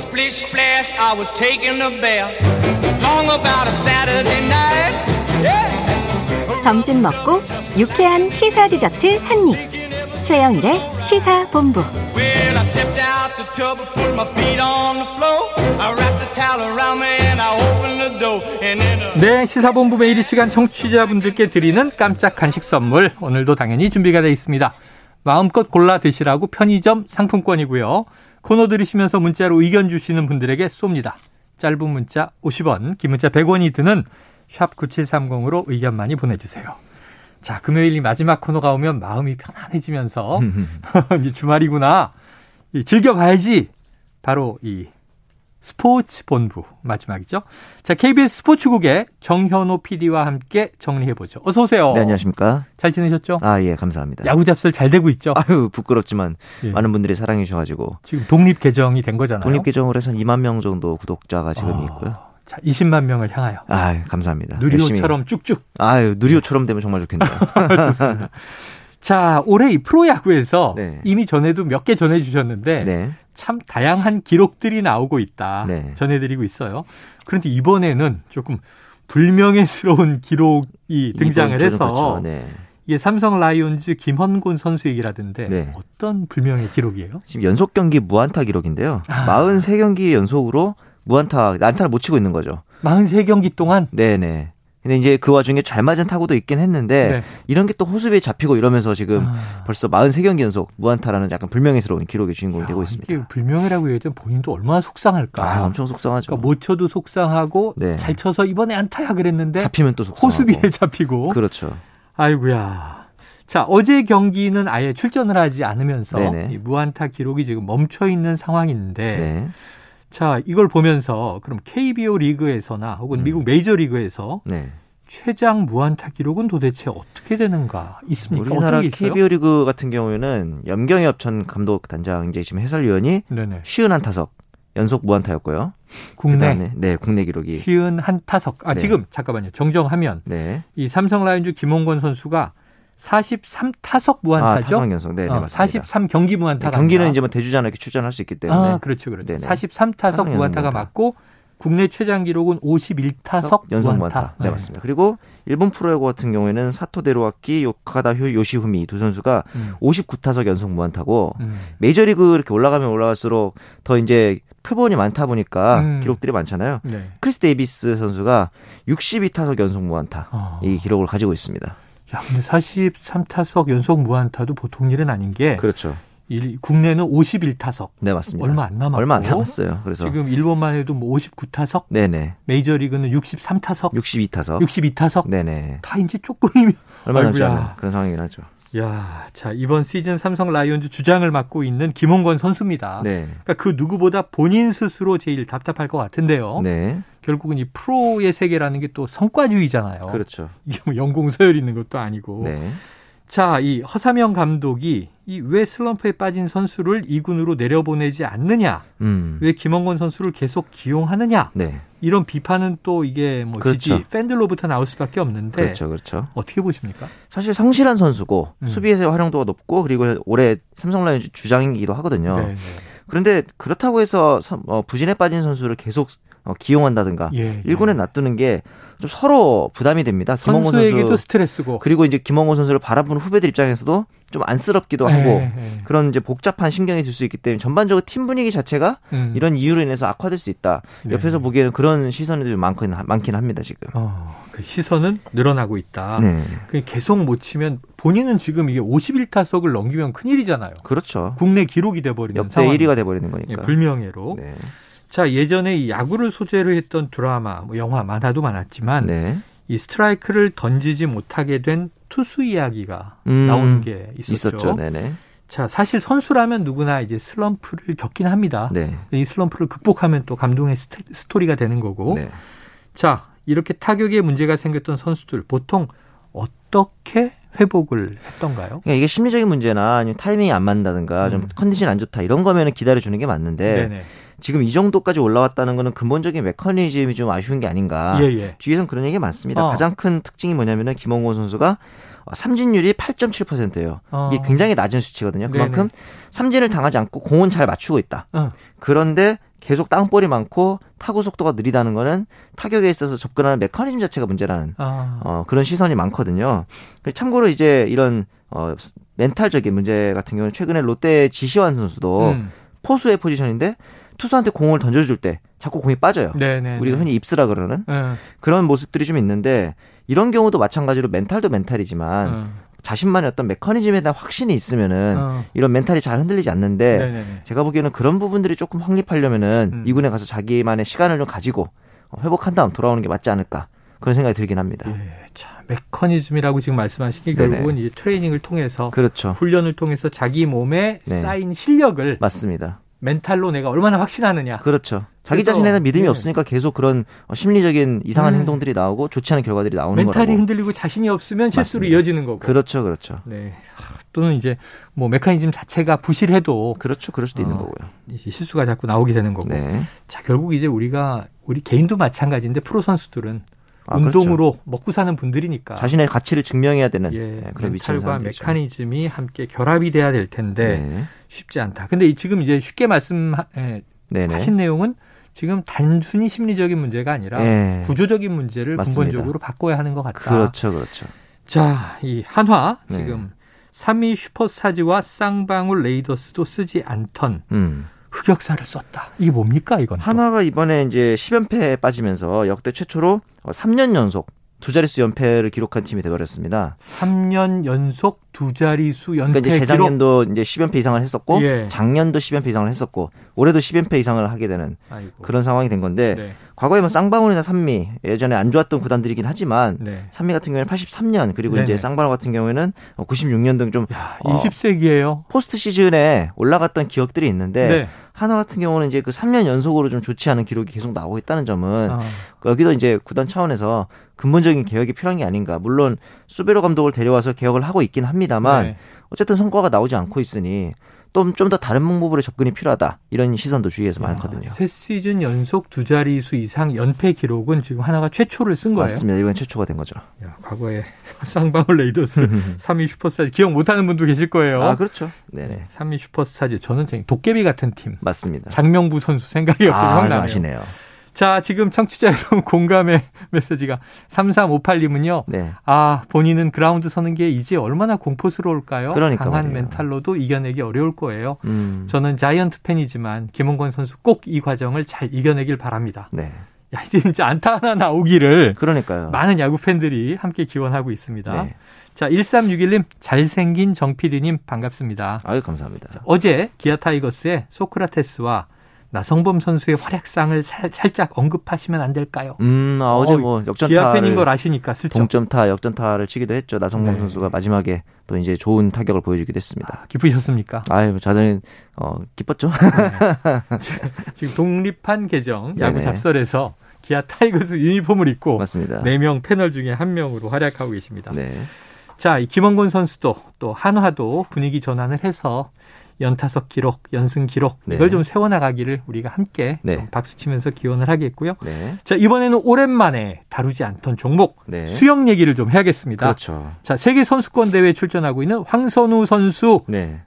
Splish splash, I was taking a bath. Long about a Saturday night. Yeah. 점심 먹고 유쾌한 시사 디저트 한 입. 최영일의 시사 본부. Well, I stepped out the tub and put my feet on the floor. I wrapped the towel around me and I opened the door. And then a 네, 시사 본부 매일 이 시간 청취자분들께 드리는 깜짝 간식 선물 오늘도 당연히 준비가 되어 있습니다. 마음껏 골라 드시라고 편의점 상품권이고요. 코너 들으시면서 문자로 의견 주시는 분들에게 쏩니다. 짧은 문자 50원, 긴 문자 100원이 드는 샵 9730으로 의견 많이 보내주세요. 자, 금요일이 마지막 코너가 오면 마음이 편안해지면서 이제 주말이구나. 이 즐겨봐야지. 바로 이 스포츠 본부 마지막이죠. 자, KBS 스포츠국의 정현호 PD와 함께 정리해 보죠. 어서 오세요. 네, 안녕하십니까. 잘 지내셨죠? 아, 예, 감사합니다. 야구 잡설 잘 되고 있죠. 아유, 부끄럽지만 예. 많은 분들이 사랑해 주셔 가지고 지금 독립 개정이 된 거잖아요. 독립 계정으로 해서 한 2만 명 정도 구독자가 지금 어, 있고요. 자, 20만 명을 향하여 아, 감사합니다. 누리호처럼 쭉쭉. 열심히. 아유, 누리호처럼 되면 정말 좋겠네요. 좋습니다. 자, 올해 이 프로야구에서 네. 이미 전에도 몇 개 전해 주셨는데 네. 참 다양한 기록들이 나오고 있다. 네. 전해드리고 있어요. 그런데 이번에는 조금 불명예스러운 기록이 등장을 해서 그렇죠. 네. 이게 삼성 라이온즈 김헌곤 선수 얘기라던데 네. 어떤 불명예 기록이에요? 지금 연속 경기 무안타 기록인데요. 아. 43경기 연속으로 무안타, 안타를 못 치고 있는 거죠. 43경기 동안 네네. 근데 이제 그 와중에 잘 맞은 타구도 있긴 했는데 네. 이런 게 또 호수비에 잡히고 이러면서 지금 아. 벌써 43경기 연속 무안타라는 약간 불명예스러운 기록의 주인공이 되고 있습니다. 불명예라고 얘기하면 본인도 얼마나 속상할까. 아, 엄청 속상하죠. 그러니까 못 쳐도 속상하고 네. 잘 쳐서 이번에 안타야 그랬는데 잡히면 또 속상하고. 호수비에 잡히고. 그렇죠. 아이고야. 자, 어제 경기는 아예 출전을 하지 않으면서. 이 무안타 기록이 지금 멈춰 있는 상황인데 네. 자, 이걸 보면서 그럼 KBO 리그에서나 혹은 음. 미국 메이저 리그에서 네. 최장 무안타 기록은 도대체 어떻게 되는가 있습니까? 우리나라? KBO 리그 같은 경우에는 염경엽 전 감독 단장 이제 지금 해설위원이. 쉬운 한 타석 연속 무안타였고요. 국내 그다음에 네, 국내 기록이 쉬운 한 타석. 아, 네. 지금 잠깐만요. 정정하면 네. 이 삼성 라이온즈 김헌곤 선수가 43타석 아, 무안타죠? 타석 연속. 네, 네, 어, 맞습니다. 43경기 무안타가 네, 경기는 아니라. 이제 뭐 대주자나 이렇게 출전할 수 있기 때문에 아, 그렇죠. 그렇죠. 네네. 43타석 타석 연속 무안타가 무안타. 맞고 국내 최장 기록은 51타석 연속 무안타. 무안타. 네, 맞습니다. 그리고 일본 프로야구 같은 경우에는 사토 데루아키, 오카다 효- 요시후미 두 선수가 음. 59타석 연속 무안타고 음. 메이저리그 이렇게 올라가면 올라갈수록 더 이제 표본이 많다 보니까 음. 기록들이 많잖아요. 네. 크리스 데이비스 선수가 62타석 연속 무안타 어. 이 기록을 가지고 있습니다. 야, 근데 43타석 연속 무안타도 보통 일은 아닌 게 그렇죠. 일- 국내는 51타석. 네, 맞습니다. 얼마 안 남았고. 얼마 안 남았어요. 그래서 지금 일본만 해도 뭐 59타석, 네 네. 메이저리그는 63타석, 62타석. 62타석. 네 네. 다 이제 조금이면 얼마 남지. 않은 그런 상황이긴 하죠. 야, 자, 이번 시즌 삼성 라이온즈 주장을 맡고 있는 김홍건 선수입니다. 네. 그러니까 그 누구보다 본인 스스로 제일 답답할 것 같은데요. 네. 결국은 이 프로의 세계라는 게 또 성과주의잖아요. 그렇죠. 이게 뭐 연공 서열 있는 것도 아니고. 네. 자, 이 허삼영 감독이 이 왜 슬럼프에 빠진 선수를 2군으로 내려보내지 않느냐? 음. 왜 김원건 선수를 계속 기용하느냐? 네. 이런 비판은 또 이게 뭐 지지 그렇죠. 팬들로부터 나올 수밖에 없는데 그렇죠. 그렇죠. 어떻게 보십니까? 사실 성실한 선수고 음. 수비에서의 활용도가 높고 그리고 올해 삼성 라이온즈 주장이기도 하거든요. 네, 네. 그런데 그렇다고 해서 선- 어, 부진에 빠진 선수를 계속 어, 기용한다든가 예, 일군에 놔두는 게 좀 서로 부담이 됩니다. 김홍곤 선수에게도 선수 스트레스고. 그리고 이제 김홍곤 선수를 바라보는 후배들 입장에서도 좀 안쓰럽기도 예, 하고 예. 그런 이제 복잡한 심경이 들 수 있기 때문에 전반적으로 팀 분위기 자체가 음. 이런 이유로 인해서 악화될 수 있다. 네. 옆에서 보기에는 그런 시선이 좀 많긴, 많긴 합니다, 지금. 어, 그 시선은 늘어나고 있다. 네. 그 계속 못 치면 본인은 지금 이게 51타석을 넘기면 큰 일이잖아요. 그렇죠. 국내 기록이 돼버리는 역대 상황. 1위가 돼버리는 예, 거니까. 불명예로. 네. 자 예전에 이 야구를 소재로 했던 드라마, 뭐 영화, 만화도 많았지만 네. 이 스트라이크를 던지지 못하게 된 투수 이야기가 음, 나온 게 있었죠. 있었죠. 네네. 자 사실 선수라면 누구나 이제 슬럼프를 겪긴 합니다. 네. 이 슬럼프를 극복하면 또 감동의 스토- 스토리가 되는 거고. 네. 자 이렇게 타격에 문제가 생겼던 선수들 보통 어떻게 회복을 했던가요? 그러니까 이게 심리적인 문제나 아니면 타이밍이 안 맞는다든가 좀 음. 컨디션이 안 좋다 이런 거면은 기다려주는 게 맞는데 네네. 지금 이 정도까지 올라왔다는 거는 근본적인 메커니즘이 좀 아쉬운 게 아닌가. 예, 예. 뒤에선 그런 얘기 많습니다. 어. 가장 큰 특징이 뭐냐면은 김홍곤 선수가 어, 삼진율이 8.7%예요. 어. 이게 굉장히 낮은 수치거든요. 그만큼 네네. 삼진을 당하지 않고 공은 잘 맞추고 있다. 어. 그런데 계속 땅볼이 많고 타구 속도가 느리다는 거는 타격에 있어서 접근하는 메커니즘 자체가 문제라는 아. 어, 그런 시선이 많거든요. 참고로 이제 이런 어, 멘탈적인 문제 같은 경우는 최근에 롯데 지시환 선수도 음. 포수의 포지션인데 투수한테 공을 던져줄 때 자꾸 공이 빠져요. 네네. 우리가 흔히 yips라 그러는 네. 그런 모습들이 좀 있는데 이런 경우도 마찬가지로 멘탈도 멘탈이지만 음. 자신만의 어떤 메커니즘에 대한 확신이 있으면은 어. 이런 멘탈이 잘 흔들리지 않는데 네네네. 제가 보기에는 그런 부분들이 조금 확립하려면은 음. 이 군에 가서 자기만의 시간을 좀 가지고 회복한 다음 돌아오는 게 맞지 않을까 그런 생각이 들긴 합니다. 예, 자, 메커니즘이라고 지금 말씀하신 게 네네. 결국은 이제 트레이닝을 통해서 그렇죠. 훈련을 통해서 자기 몸에 네. 쌓인 실력을 맞습니다. 멘탈로 내가 얼마나 확신하느냐. 그렇죠. 자기 그래서, 자신에 대한 믿음이 예. 없으니까 계속 그런 어, 심리적인 이상한 네. 행동들이 나오고 좋지 않은 결과들이 나오는 멘탈이 거라고. 흔들리고 자신이 없으면 실수로 맞습니다. 이어지는 거고. 그렇죠, 그렇죠. 네. 하, 또는 이제 뭐 메커니즘 자체가 부실해도 그렇죠. 그럴 수도 있는 어, 거고요. 이제 실수가 자꾸 나오게 되는 거고. 네. 자, 결국 이제 우리가 우리 개인도 마찬가지인데 프로 선수들은 아, 그렇죠. 운동으로 먹고 사는 분들이니까 자신의 가치를 증명해야 되는 예, 네, 그런 멘탈과. 메커니즘이 함께 결합이 돼야 될 텐데 네. 쉽지 않다. 근데 이- 지금 이제 쉽게 말씀하신 네네. 내용은 지금 단순히 심리적인 문제가 아니라 네. 구조적인 문제를 맞습니다. 근본적으로 바꿔야 하는 것 같다. 그렇죠, 그렇죠. 자, 이 한화 네. 지금 3위 슈퍼사지와 쌍방울 레이더스도 쓰지 않던 음. 흑역사를 썼다. 이게 뭡니까 이건? 또? 한화가 이번에 이제 10연패에 빠지면서 역대 최초로 3년 연속 두 자릿수 연패를 기록한 팀이 되버렸습니다. 3년 연속 두 자리수 연패 그러니까 이제 기록. 재작년도 이제 10연패 이상을 했었고 예. 작년도 10연패 이상을 했었고 올해도 10연패 이상을 하게 되는 아이고. 그런 상황이 된 건데 네. 과거에 뭐 쌍방울이나 산미 예전에 안 좋았던 구단들이긴 하지만 네. 산미 같은 경우에는 83년 그리고 네네. 이제 쌍방울 같은 경우에는 96년 등좀 야, 어, 20세기예요. 포스트 시즌에 올라갔던 기억들이 있는데 네. 하나 같은 경우는 이제 그 3년 연속으로 좀 좋지 않은 기록이 계속 나오고 있다는 점은 아, 여기도 이제 구단 차원에서 근본적인 개혁이 필요한 게 아닌가. 물론 수베로 감독을 데려와서 개혁을 하고 있긴 합니다만 네. 어쨌든 성과가 나오지 않고 있으니 또좀더 다른 방법으로 접근이 필요하다. 이런 시선도 주위에서 많거든요. 아, 세 시즌 연속 두 자리수 이상 연패 기록은 지금 한화가 최초를 쓴 거예요. 맞습니다. 이번이 최초가 된 거죠. 야, 과거에 쌍방울 레이더스 삼미 슈퍼스타즈 기억 못하는 분도 계실 거예요. 아 그렇죠. 네네 삼미 슈퍼스타즈 저는 도깨비 같은 팀 맞습니다. 장명부 선수 생각이 없어서 아, 확좀 나네요. 아시네요. 자, 지금 청취자 여러분 공감의 메시지가 3358님은요. 네. 아, 본인은 그라운드 서는 게 이제 얼마나 공포스러울까요? 그러니까 강한 말이에요. 멘탈로도 이겨내기 어려울 거예요. 음. 저는 자이언트 팬이지만 김헌곤 선수 꼭 이 과정을 잘 이겨내길 바랍니다. 네. 야, 이제 진짜 안타 하나 나오기를 그러니까요. 많은 야구 팬들이 함께 기원하고 있습니다. 네. 자, 1361님 잘생긴 정PD님 반갑습니다. 아유 감사합니다. 어제 기아 타이거스의 소크라테스와 나성범 선수의 활약상을 살, 살짝 언급하시면 안 될까요? 음, 아, 어제 어, 뭐 기아 팬인 역전타를 걸 아시니까 슬쩍 동점타, 역전타를 치기도 했죠. 나성범 네. 선수가 마지막에 또 이제 좋은 타격을 보여주기도 했습니다. 기쁘셨습니까? 아유, 저는 어, 기뻤죠. 지금 독립한 계정 야구 네네. 잡설에서 기아 타이거스 유니폼을 입고 맞습니다. 네명 패널 중에 한 명으로 활약하고 계십니다. 네. 자, 이 김헌곤 선수도 또 한화도 분위기 전환을 해서 연타석 기록, 연승 기록 네. 이걸 좀 세워나가기를 우리가 함께 네. 좀 박수 치면서 기원을 하겠고요. 네. 자, 이번에는 오랜만에 다루지 않던 종목 네. 수영 얘기를 좀 해야겠습니다. 그렇죠. 자, 세계 선수권 대회 에 출전하고 있는 황선우 선수. 네.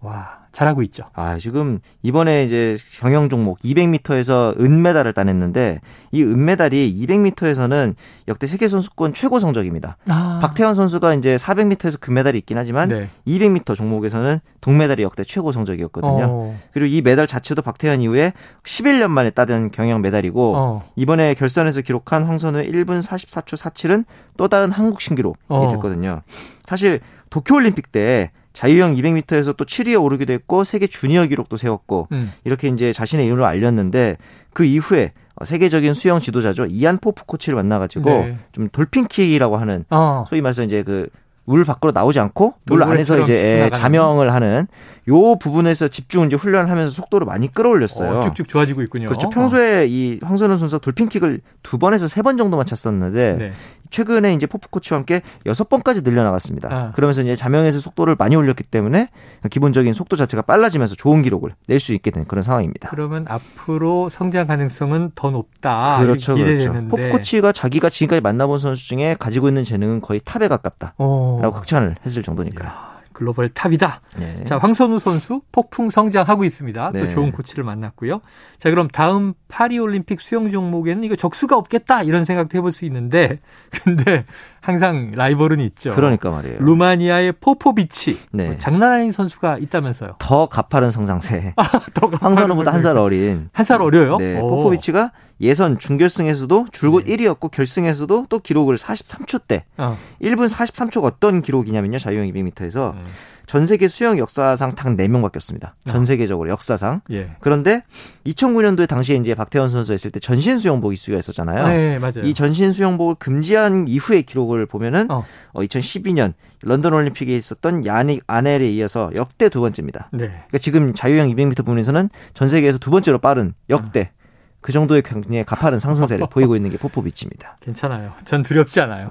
와, 잘하고 있죠. 아, 지금 이번에 이제 경영 종목 200m에서 은메달을 따냈는데 이 은메달이 200m에서는 역대 세계 선수권 최고 성적입니다. 아, 박태환 선수가 이제 400m에서 금메달이 있긴 하지만 네. 200m 종목에서는 동메달이 역대 최고 성적이었거든요. 어, 그리고 이 메달 자체도 박태환 이후에 11년 만에 따는 경영 메달이고 어, 이번에 결선에서 기록한 황선우의 1분 44초 47은 또 다른 한국 신기록이 어. 됐거든요. 사실 도쿄올림픽 때 자유형 200m에서 또 7위에 오르기도 했고 세계 주니어 기록도 세웠고 음, 이렇게 이제 자신의 이름을 알렸는데 그 이후에 세계적인 수영 지도자죠 이안 포프 코치를 만나가지고 네. 좀 돌핀킥이라고 하는 어, 소위 말해서 이제 그 물 밖으로 나오지 않고 물 안에서 이제 예. 자명을 하는 요 부분에서 집중 이제 훈련을 하면서 속도를 많이 끌어올렸어요. 어, 쭉쭉 좋아지고 있군요. 그렇죠. 평소에 이 황선우 선수가 돌핀킥을 두 번에서 세 번 정도만 찼었는데 네. 최근에 이제 포프 코치와 함께 여섯 번까지 늘려나갔습니다. 아. 그러면서 이제 잠영에서 속도를 많이 올렸기 때문에 기본적인 속도 자체가 빨라지면서 좋은 기록을 낼 수 있게 된 그런 상황입니다. 그러면 앞으로 성장 가능성은 더 높다. 그렇죠, 그렇죠. 기대되는데. 포프 코치가 자기가 지금까지 만나본 선수 중에 가지고 있는 재능은 거의 top에 가깝다라고 어, 극찬을 했을 정도니까요. 야, 글로벌 top이다. 네. 자, 황선우 선수 폭풍 성장하고 있습니다. 네. 또 좋은 코치를 만났고요. 자, 그럼 다음 파리 올림픽 수영 종목에는 이거 적수가 없겠다 이런 생각도 해볼 수 있는데 근데 항상 라이벌은 있죠. 그러니까 말이에요. 루마니아의 포포비치 네. 뭐 장난 아닌 선수가 있다면서요. 더 가파른 성장세. 더 황선우보다 한 살 어린. 한 살 어려요? 네, 오. 포포비치가 예선 준결승에서도 줄곧 네. 1위였고 결승에서도 또 기록을 43초대. 어. 1분 43초가 어떤 기록이냐면요. 자유형 200m에서 네. 전 세계 수영 역사상 딱 4명 바뀌었습니다. 전 어. 세계적으로 역사상. 예. 그런데 2009년도에 당시에 이제 박태원 선수 했을 때 전신 수영복 이슈가 있었잖아요. 네, 맞아요. 이 전신 수영복을 금지한 이후의 기록을 보면은 어. 어. 2012년 런던 올림픽에 있었던 야닉 아넬에 이어서 역대 두 번째입니다. 네. 그러니까 지금 자유형 200m 부분에서는 전 세계에서 두 번째로 빠른 역대 그 정도의 굉장히 가파른 상승세를 보이고 있는 게 포포비치입니다. 괜찮아요. 전 두렵지 않아요.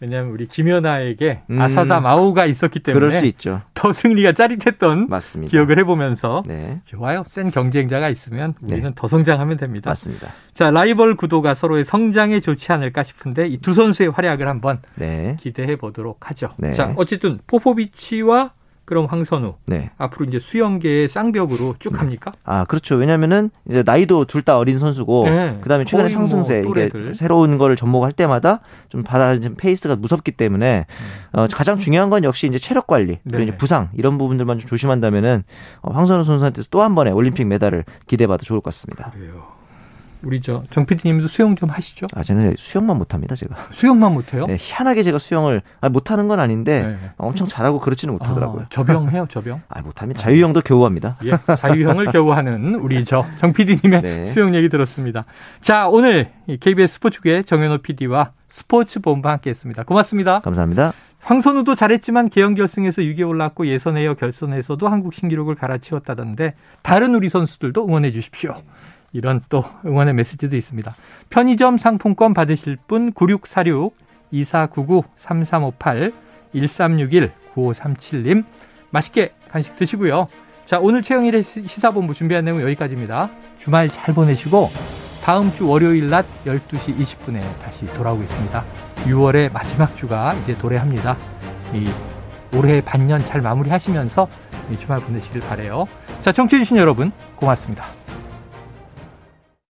왜냐하면 우리 김연아에게 음. 아사다 마오가 있었기 때문에 그럴 수 있죠. 더 승리가 짜릿했던 맞습니다. 기억을 해보면서 네, 좋아요. 센 경쟁자가 있으면 우리는 네. 더 성장하면 됩니다. 맞습니다. 자, 라이벌 구도가 서로의 성장에 좋지 않을까 싶은데 이 두 선수의 활약을 한번 네, 기대해 보도록 하죠. 네. 자, 어쨌든 포포비치와 그럼 황선우 네. 앞으로 이제 수영계의 쌍벽으로 쭉 합니까? 아 그렇죠. 왜냐면은 이제 나이도 둘 다 어린 선수고 네. 그다음에 최근에 뭐 상승세 이게 또래들. 새로운 거를 접목할 때마다 좀 받아들이는 페이스가 무섭기 때문에 어, 가장 중요한 건 역시 이제 체력 관리 그리고 네. 이제 부상 이런 부분들만 좀 조심한다면은 어, 황선우 선수한테서 또한 번의 올림픽 메달을 기대해봐도 좋을 것 같습니다. 그래요. 우리 저 정PD님도 수영 좀 하시죠? 아 저는 수영만 못합니다 제가. 수영만 못해요? 네, 희한하게 제가 수영을 아, 못하는 건 아닌데 네. 엄청 잘하고 그렇지는 못하더라고요. 아, 접영해요, 접영. 아 못합니다. 자유형도 겨우 합니다. 예, 자유형을 겨우 하는 우리 저 정 PD님의 네. 수영 얘기 들었습니다. 자, 오늘 이 KBS 스포츠국의 정현호 PD와 스포츠 본부 함께했습니다. 고맙습니다. 감사합니다. 황선우도 잘했지만 개영 결승에서 6위에 올랐고 예선 에어 결선에서도 한국 신기록을 갈아치웠다던데 다른 우리 선수들도 응원해 주십시오. 이런 또 응원의 메시지도 있습니다. 편의점 상품권 받으실 분 9646 2499 3358 1361 9537님 맛있게 간식 드시고요. 자, 오늘 최영일의 시- 시사본부 준비한 내용 여기까지입니다. 주말 잘 보내시고 다음 주 월요일 낮 12시 20분에 다시 돌아오겠습니다. 6월의 마지막 주가 이제 도래합니다. 이 올해 반년 잘 마무리하시면서 이 주말 보내시길 바래요. 자, 청취해 주신 여러분 고맙습니다.